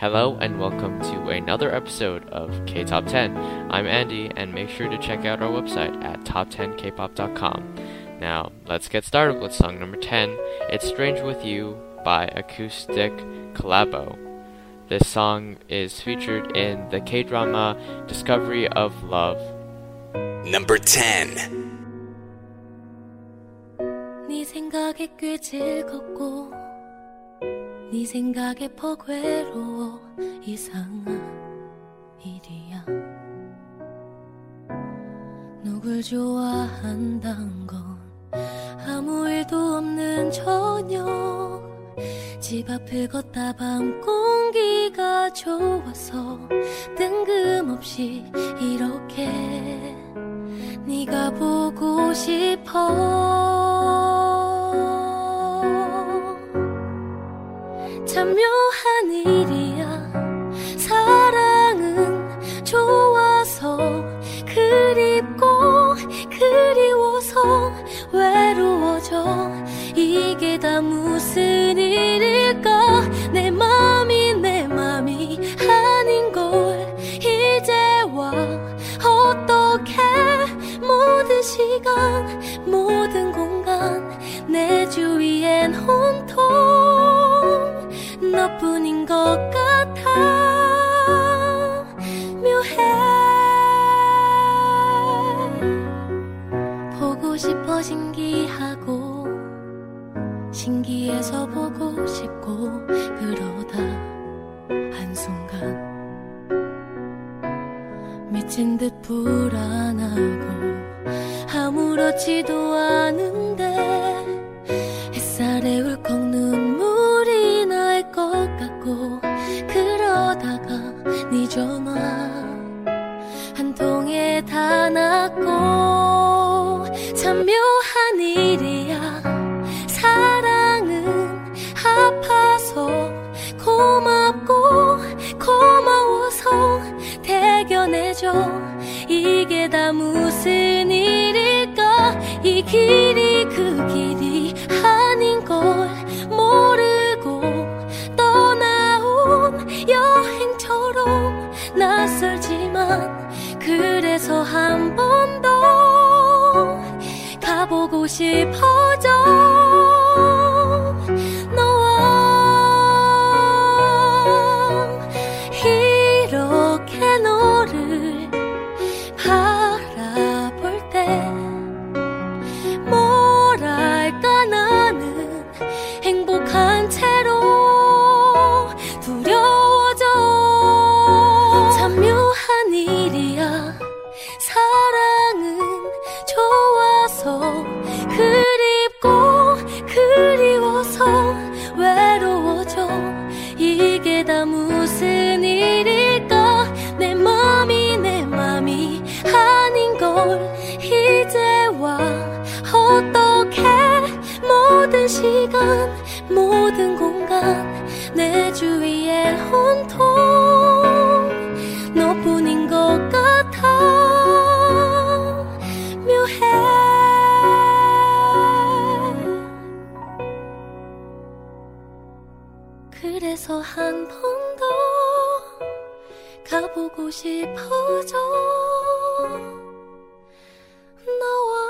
Hello and welcome to another episode of K Top 10. I'm Andy and make sure to check out our website at top10kpop.com. Now, let's get started with song number 10. It's Strange With You by Acoustic Collabo. This song is featured in the K-drama Discovery of Love. Number 10. 네 생각에 꽤 즐겁고 네 생각에 퍽 외로워 이상한 일이야. 누굴 좋아한단 건 아무 일도 없는 저녁. 집 앞을 걷다 밤 공기가 좋아서 뜬금없이 이렇게 네가 보고 싶어 대견해줘. 이게 다 무슨 일일까? 이 길이 그 길이 아닌 걸 모르고 떠나온 여행처럼 낯설지만 그래서 한 번 더 가보고 싶어져 싶어져 너와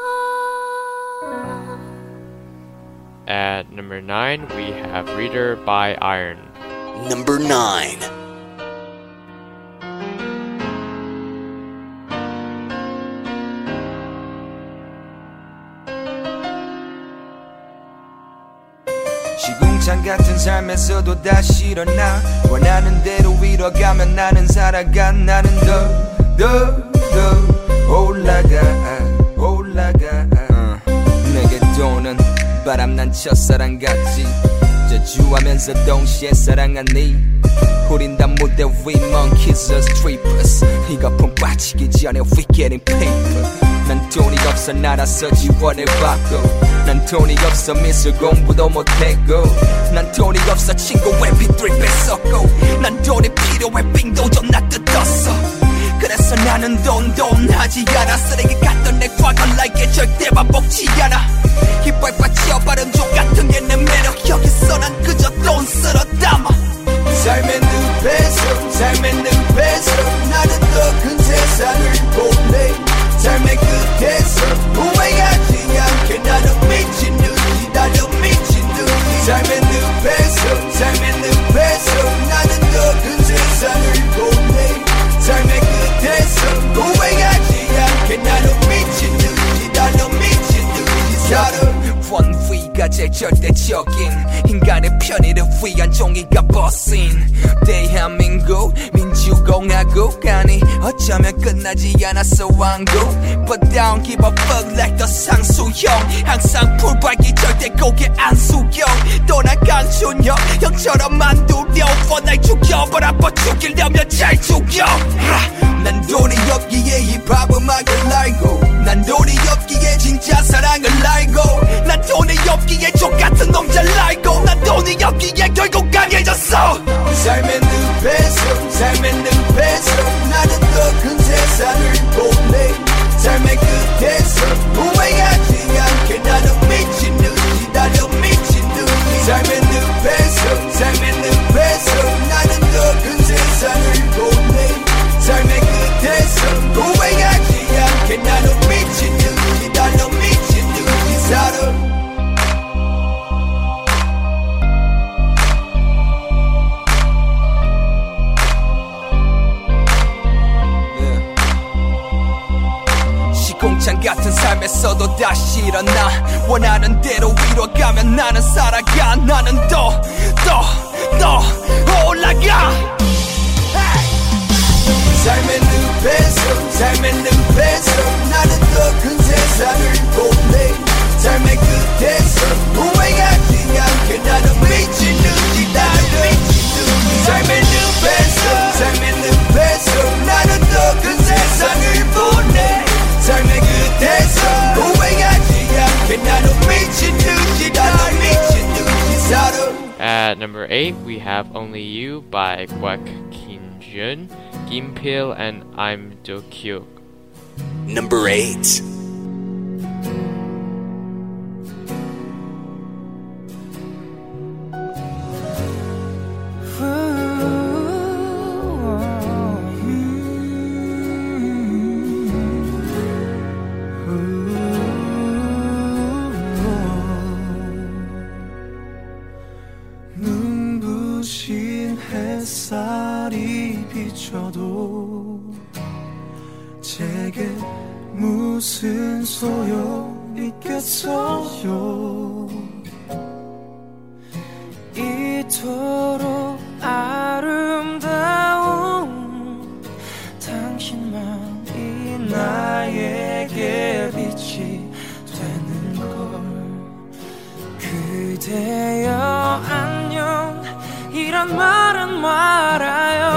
At number 9, we have Reader by Iron. Number 9. 같은 삶에서도 다시 일어나. 원하는 대로 이뤄가면 나는 살아가. 나는 더더더 올라가 올라가. 내게 도는 바람난 첫사랑 같지 저주하면서 동시에 사랑하니 우린 다 무대 위 monkeys and strippers 이가 품 빠지기 전에 we getting paper. 난 돈이 없어 날아서 지원을 받고. 난 돈이 없어 미술 공부도 못했고. 난 돈이 없어 친구 mp3 뺐었고. 난 돈이 필요해 빙도 좀나 뜯었어. 그래서 나는 돈돈 하지 않아 쓰레기 같던 내 과거 like 절대 반복지 않아. 빠지어 발음 족 같은 게 내 매력. 여기서 난 그저 돈 쓸어 담아. 삶의 늪에서 삶의 늪에서 나는 더 큰 세상을 제일 절대적인 인간의 편의를 위한 종이가 버신 대한민국 민주공화국. 아니 어쩌면 끝나지 않았어 왕국. But don't give a fuck like the 상수형. 항상 풀밟기 절대 고개 안 숙여. 또난 강준혁 형처럼 만두려. 뻔날 죽여 But 아파 죽이려면 잘 죽여. 하! 난 돈이 없기에 힙합 음악을 알고. 난 돈이 없기에 진짜 사랑을 알고. 난 돈이 없기에 족같은 놈잘 알고 난 돈이 없기에 결국 강해졌어. 삶의 늪에서 삶의 늪에서 나는 더 큰 세상을 보내. 삶의 끝에서 후회하지 않게 나는 미친 듯이 나는 미친 듯이. 삶의 늪에서 삶의 늪에서 나는 더 큰 세상을 보내. 삶의 끝에서 후회하지 않게 나는 미친 듯이 나는 미친 듯이 살아 같은 삶에서도 다시 일어나. 원하는 대로 위로 가면 나는 살아가. 나는 더더더 올라가. 삶의 늪에서 삶의 늪에서 나는 더 큰 세상을 보내 삶의 끝에서 후회하지 않게 나는 미친 듯이 삶의 늪에서 삶의 늪에서 나는 더 큰 세상을 보내 삶의 At number 8, we have Only You by Kwak Kim Jun, Gimpil, and Im Do Kyuk. Number 8. 비춰도 제게 무슨 소용 있겠어요? 이토록 아름다운 당신만이 나에게 빛이 되는 걸. 그대여 안녕. 이런 말은 말아요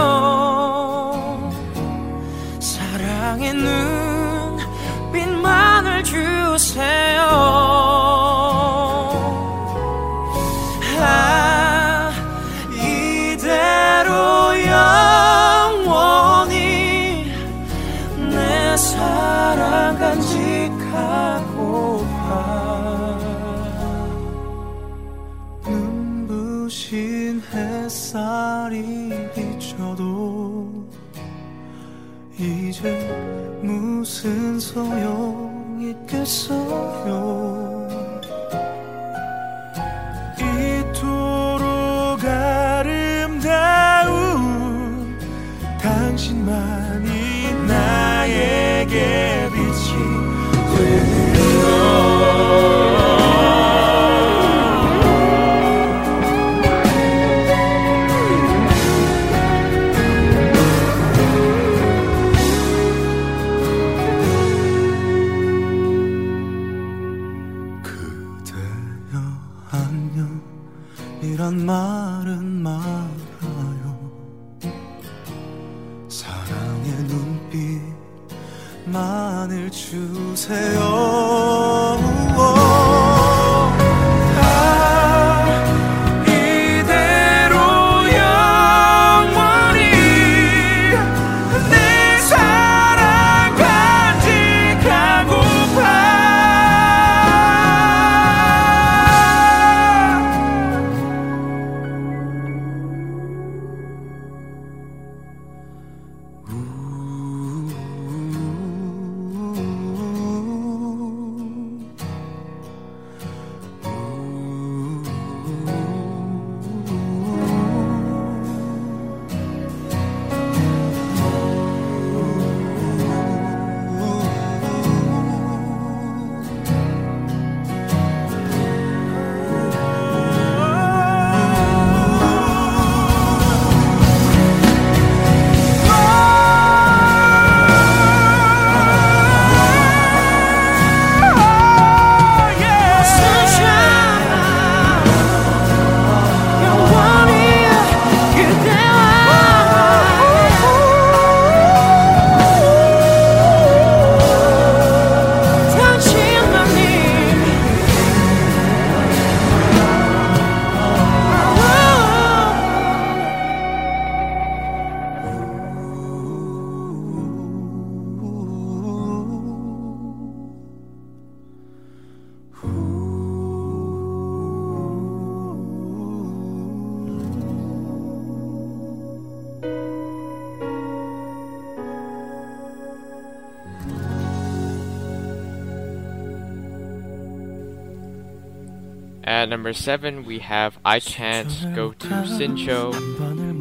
7, we have I Can't Go to Sincho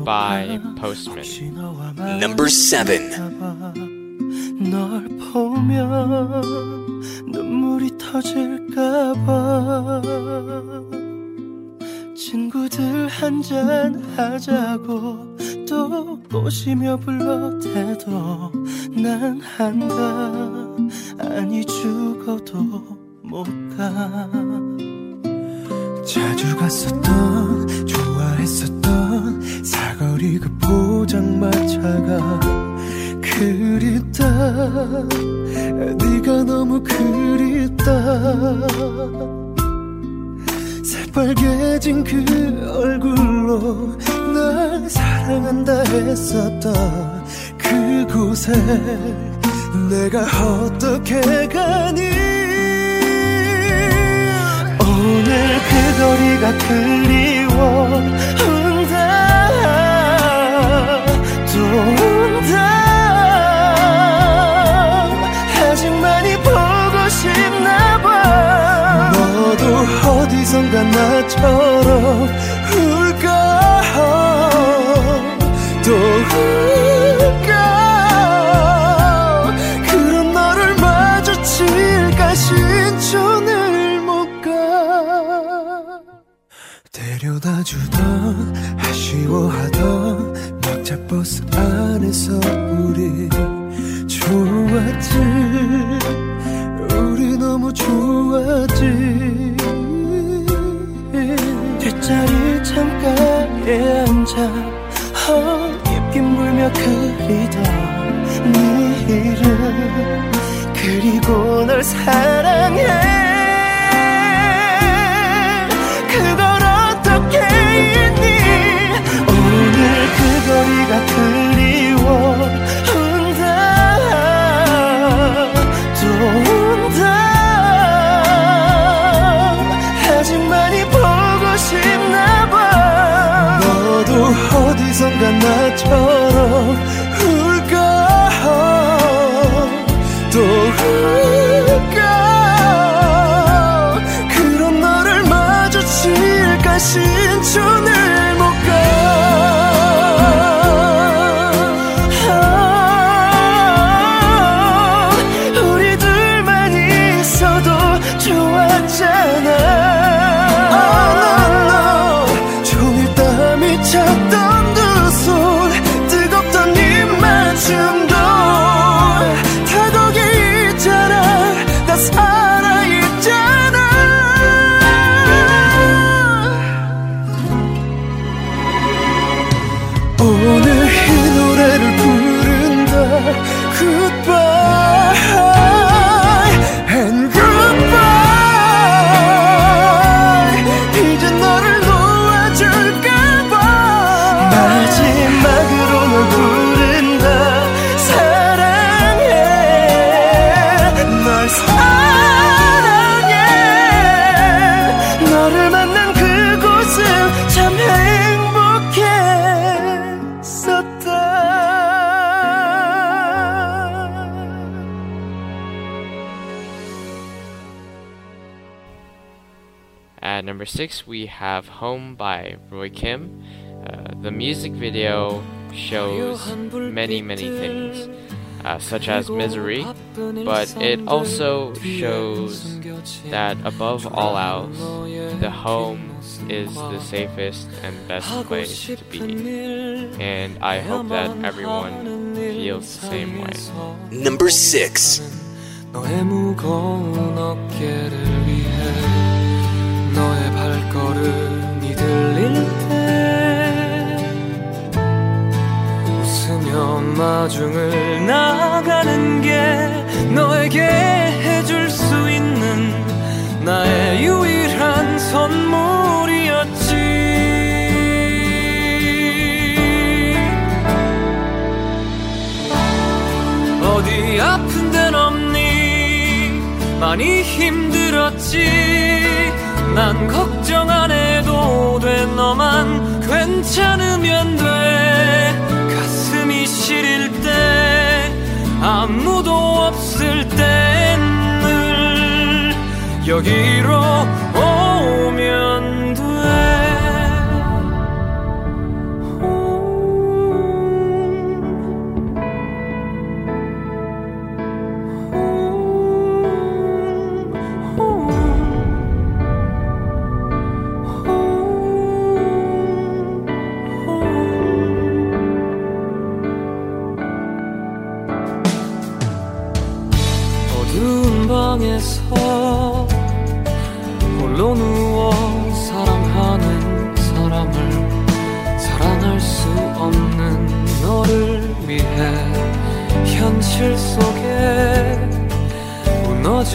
by Postman. Number 7. 친구들 한잔 하자고 또 꼬시며 불러대도 난 한가 아니 죽어도 못가 자주 갔었던 좋아했었던 사거리 그 포장마차가 그립다. 네가 너무 그립다. 새빨개진 그 얼굴로 날 사랑한다 했었던 그곳에 내가 어떻게 가니 늘 그 거리가 그리워. 온다 또 온다 아직 많이 보고 싶나 봐. 너도 어디선가 나처럼 울까? 또 울까 좋았지 뒷자리 창가에 앉아 헛 입김 불며 그리던 네 이름 그리고 널 사랑해. 그걸 어떻게 잊니? 오늘 그 거리가 어디 six, we have Home by Roy Kim. Uh, the music video shows many, many things, uh, such as misery, but it also shows that above all else, the home is the safest and best place to be. And I hope that everyone feels the same way. Number 6. 너의 발걸음이 들릴 때 웃으며 마중을 나가는 게 너에게 해줄 수 있는 나의 유일한 선물이었지. 어디 아픈 데는 없니? 많이 힘들었지 난 걱정 안 해도 돼 너만 괜찮으면 돼. 가슴이 시릴 때 아무도 없을 땐 늘 여기로 오면 돼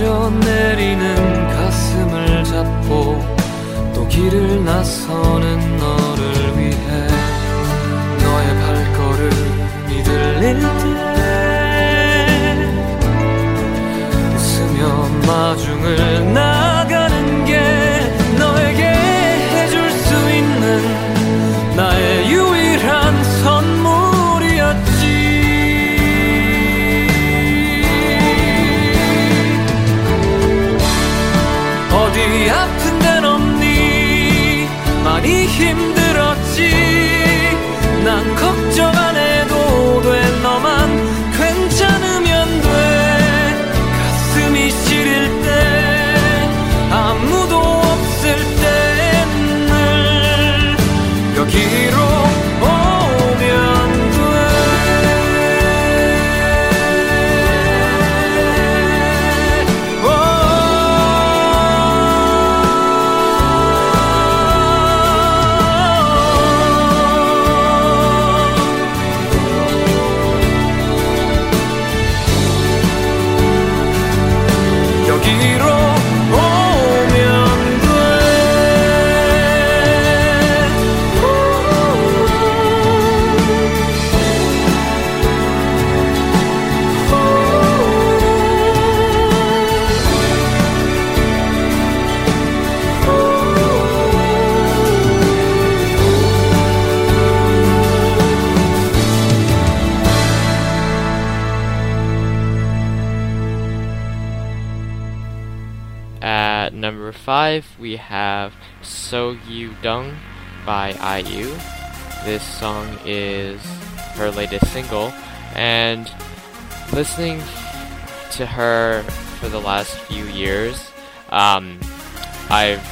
내리는 At number five, we have So You Dung by IU. This song is her latest single, and listening to her for the last few years, um, I've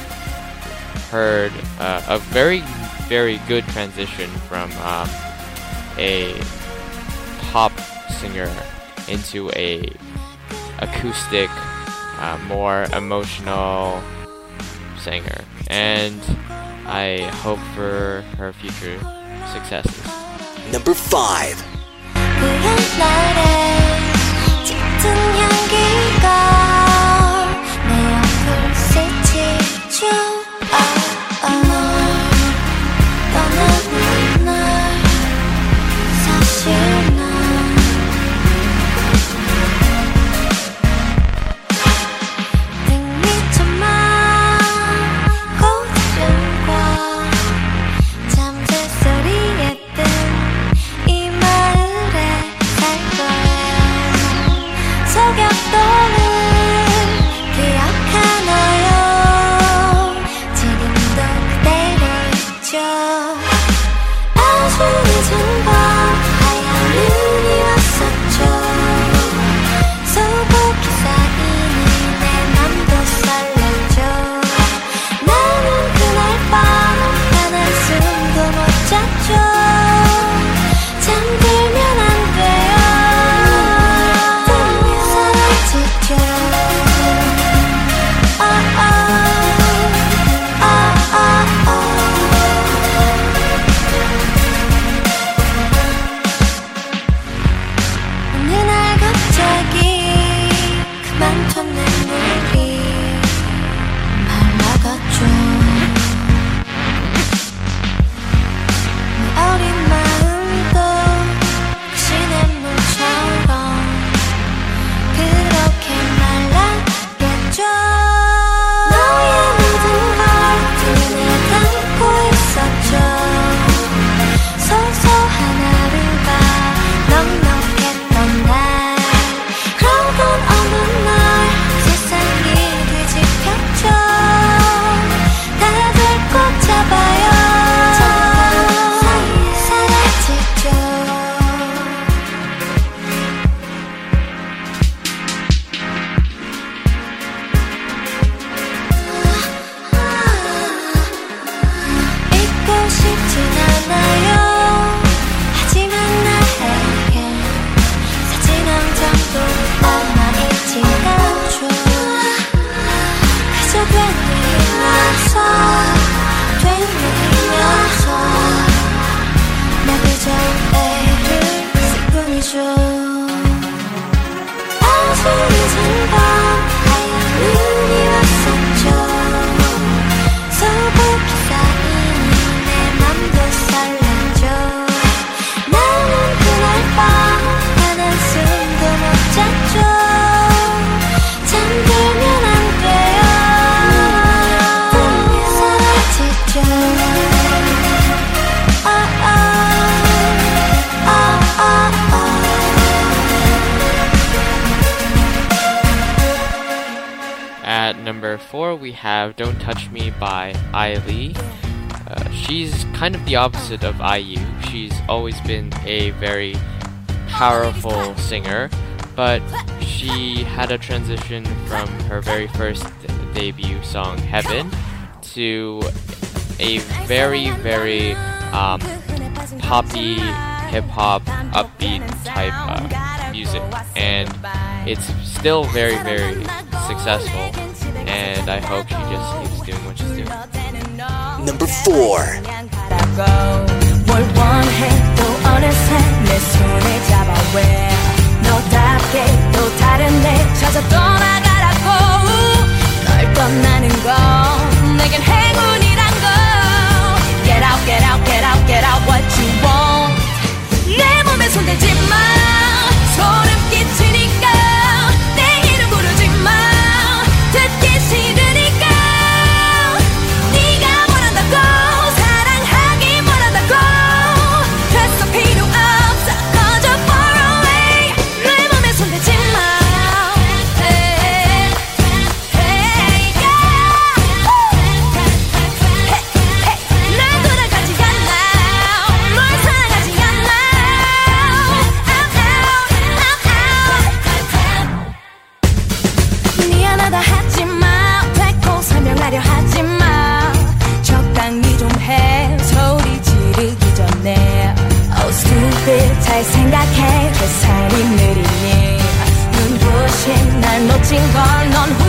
heard uh, a very, very good transition from um, a pop singer into a acoustic uh, more emotional singer. And I hope for her future successes. Number 5. have Don't Touch Me by Ai Lee. Uh, she's kind of the opposite of IU. She's always been a very powerful singer, but she had a transition from her very first debut song, Heaven, to a very, very um, poppy, hip hop, upbeat type uh, music. And it's still very, very successful and I hope she just keeps doing what she's doing. Number four. Get out, get out, get out, what you want. 내 몸에 마. walking barn on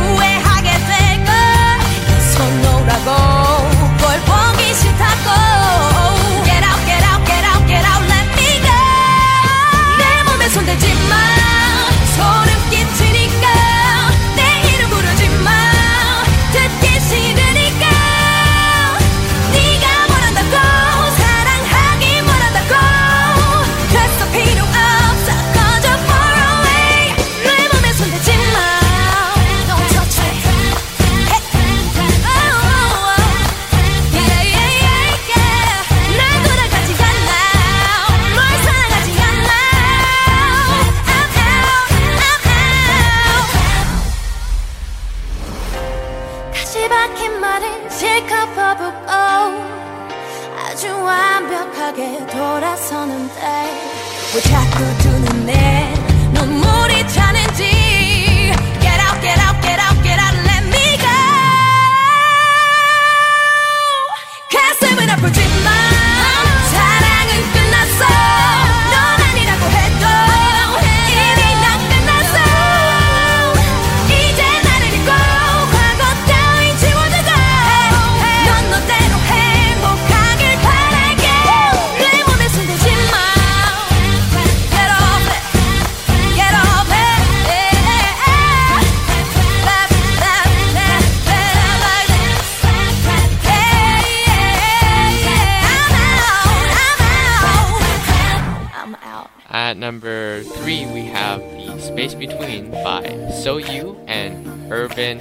So you and Urban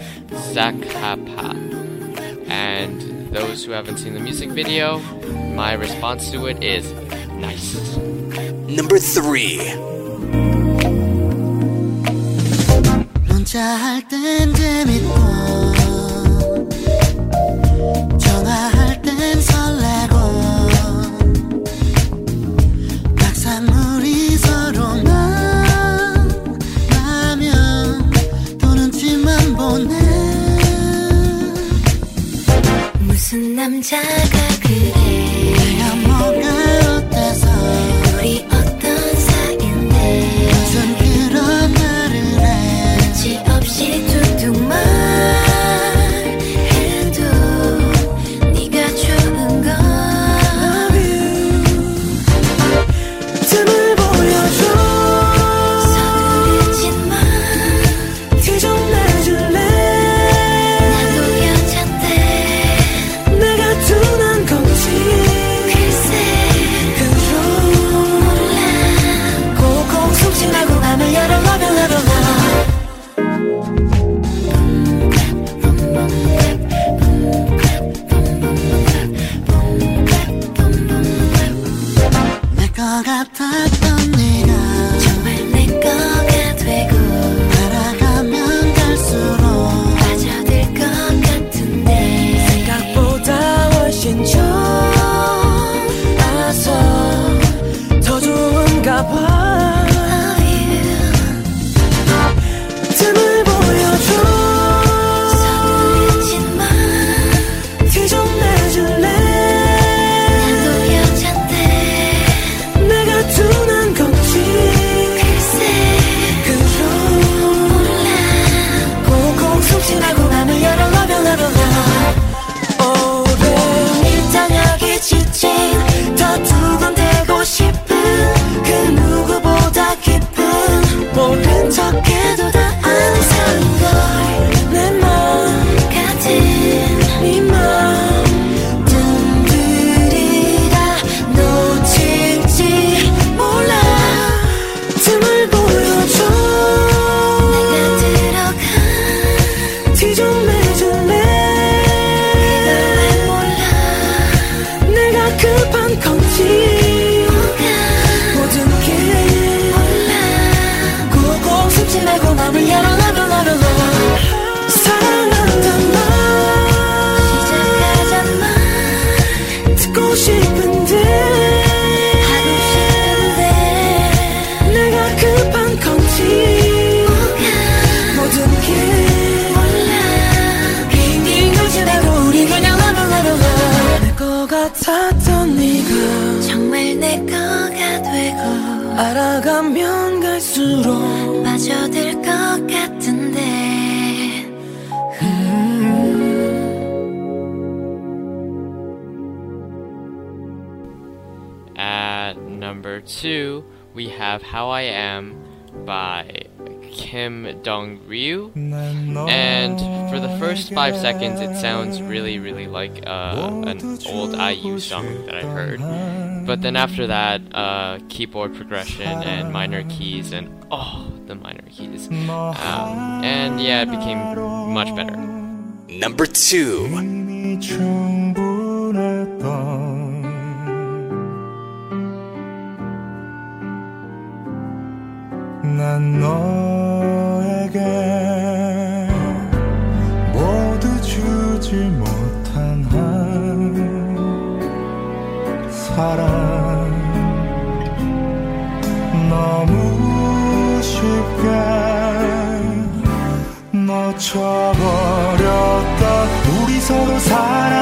Zakapa, And those who haven't seen the music video, my response to it is nice. Number three. 혼자 할땐 재밌고 남자가 we have How I Am by Kim Dong Ryu. And for the first five seconds, it sounds really, really like uh, an old IU song that I heard. But then after that, uh, keyboard progression and minor keys, and oh, the minor keys. Um, and yeah, it became much better. Number two. 난 너에게 모두 주지 못한 한 사랑. 너무 쉽게 놓쳐버렸다. 우리 서로 사랑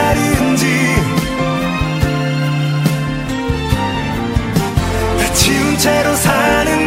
차린지. 지운 채로 사는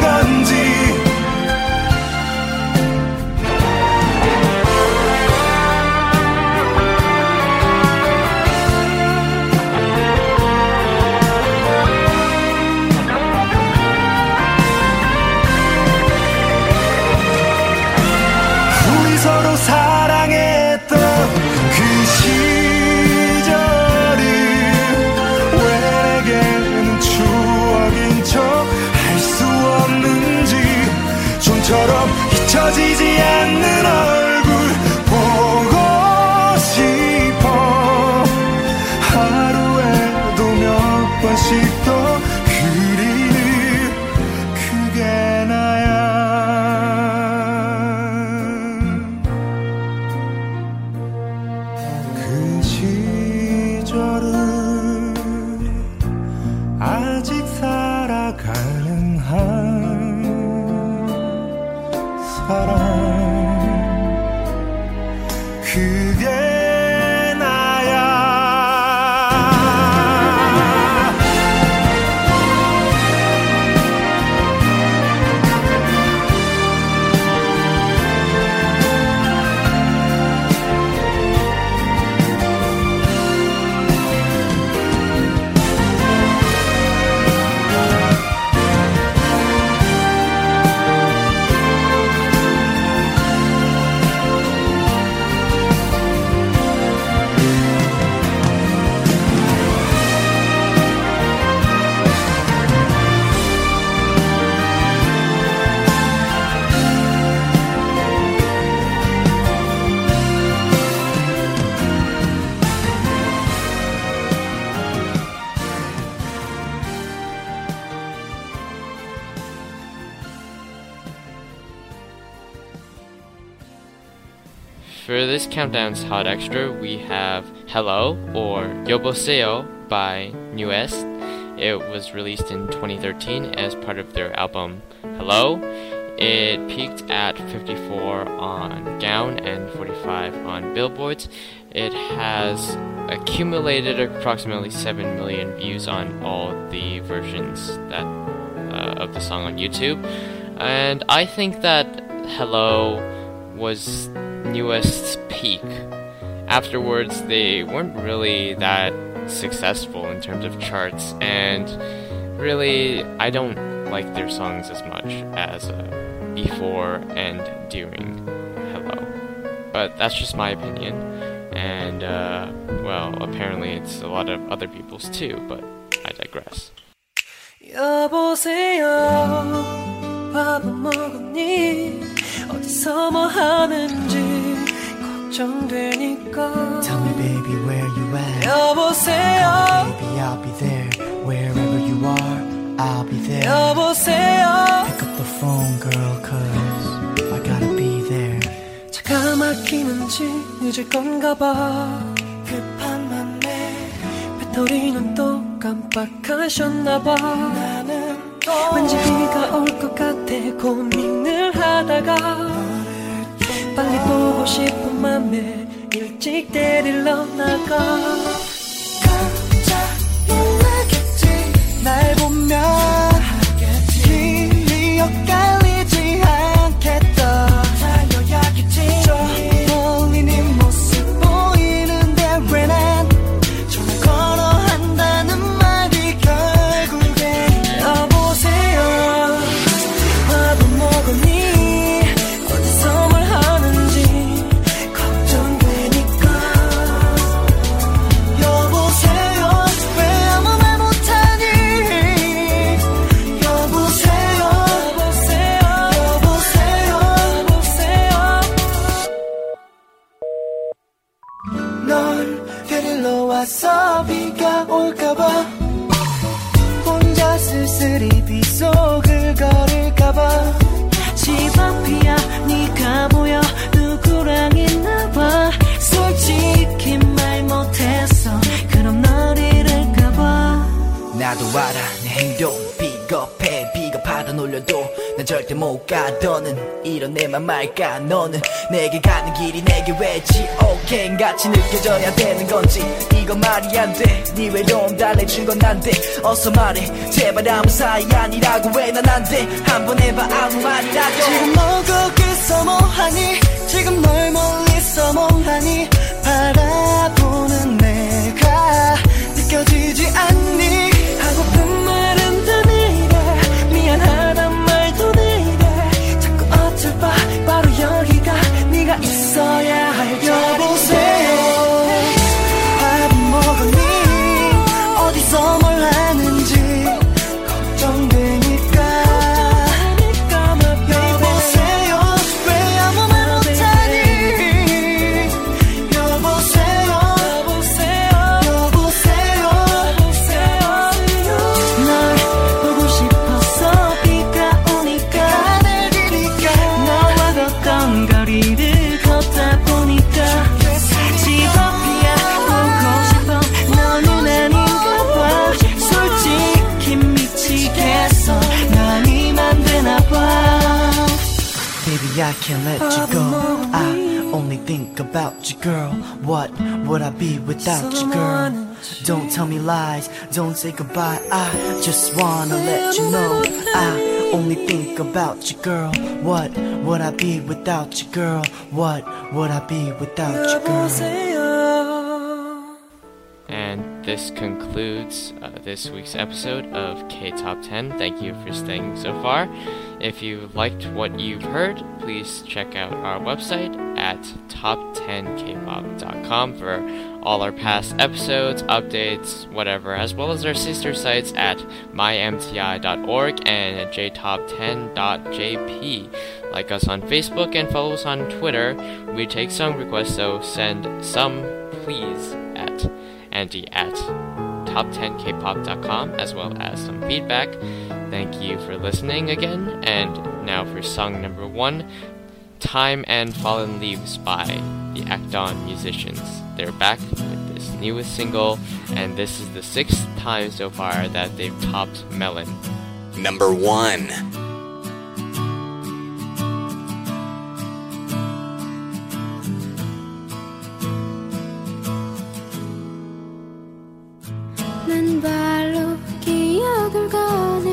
For this countdown's hot extra, we have Hello or Yoboseo by New Est. It was released in 2013 as part of their album Hello. It peaked at 54 on Gown and 45 on Billboards. It has accumulated approximately 7 million views on all the versions that uh, of the song on YouTube. And I think that Hello was newest peak. Afterwards, they weren't really that successful in terms of charts, and really, I don't like their songs as much as uh, before and during Hello. But that's just my opinion, and uh, well, apparently it's a lot of other people's too, but I digress. 여보세요 밥은 먹었니 어디서 뭐 하는지 걱정되니까 Tell me, baby, where you at? 여보세요 Baby, I'll be there. Wherever you are, I'll be there. 여보세요 Pick up the phone, girl, cause I gotta be there. 차가 막히는지 늦을 건가 봐 급한 맘에 배터리는 또 깜빡하셨나 봐 나는 왠지 비가 올 것 같아 고민을 하다가 빨리 보고 싶은 맘에 일찍 데리러 나가 난 절대 못가 더는 이런 내 맘 말까? 너는 내게 가는 길이 내게 왜 지옥행같이 느껴져야 되는 건지. 이건 말이 안돼네 외로움 달래준 건 난데 어서 말해. 제발 아무 사이 아니라고 왜 난 안돼? 한번 해봐. 아무 말이라도. 지금 너 거기서 뭐하니? 지금 널 멀리서 뭐하니? 바라보는 내가 느껴지지 않니 girl. What would I be without you, girl? Don't tell me lies, don't say goodbye. I just wanna let you know. I only think about you, girl. What would I be without you, girl? What would I be without you, girl? This concludes uh, this week's episode of K Top 10. Thank you for staying so far. If you liked what you've heard, please check out our website at top10kpop.com for all our past episodes, updates, whatever, as well as our sister sites at mymti.org and jtop10.jp. Like us on Facebook and follow us on Twitter. We take song requests, so send some please Andy at top10kpop.com as well as some feedback. Thank you for listening again. And now for song number one Time and Fallen Leaves by the Acton Musicians. They're back with this newest single, and this is the sixth time so far that they've topped Melon. Number 1. 기억을 거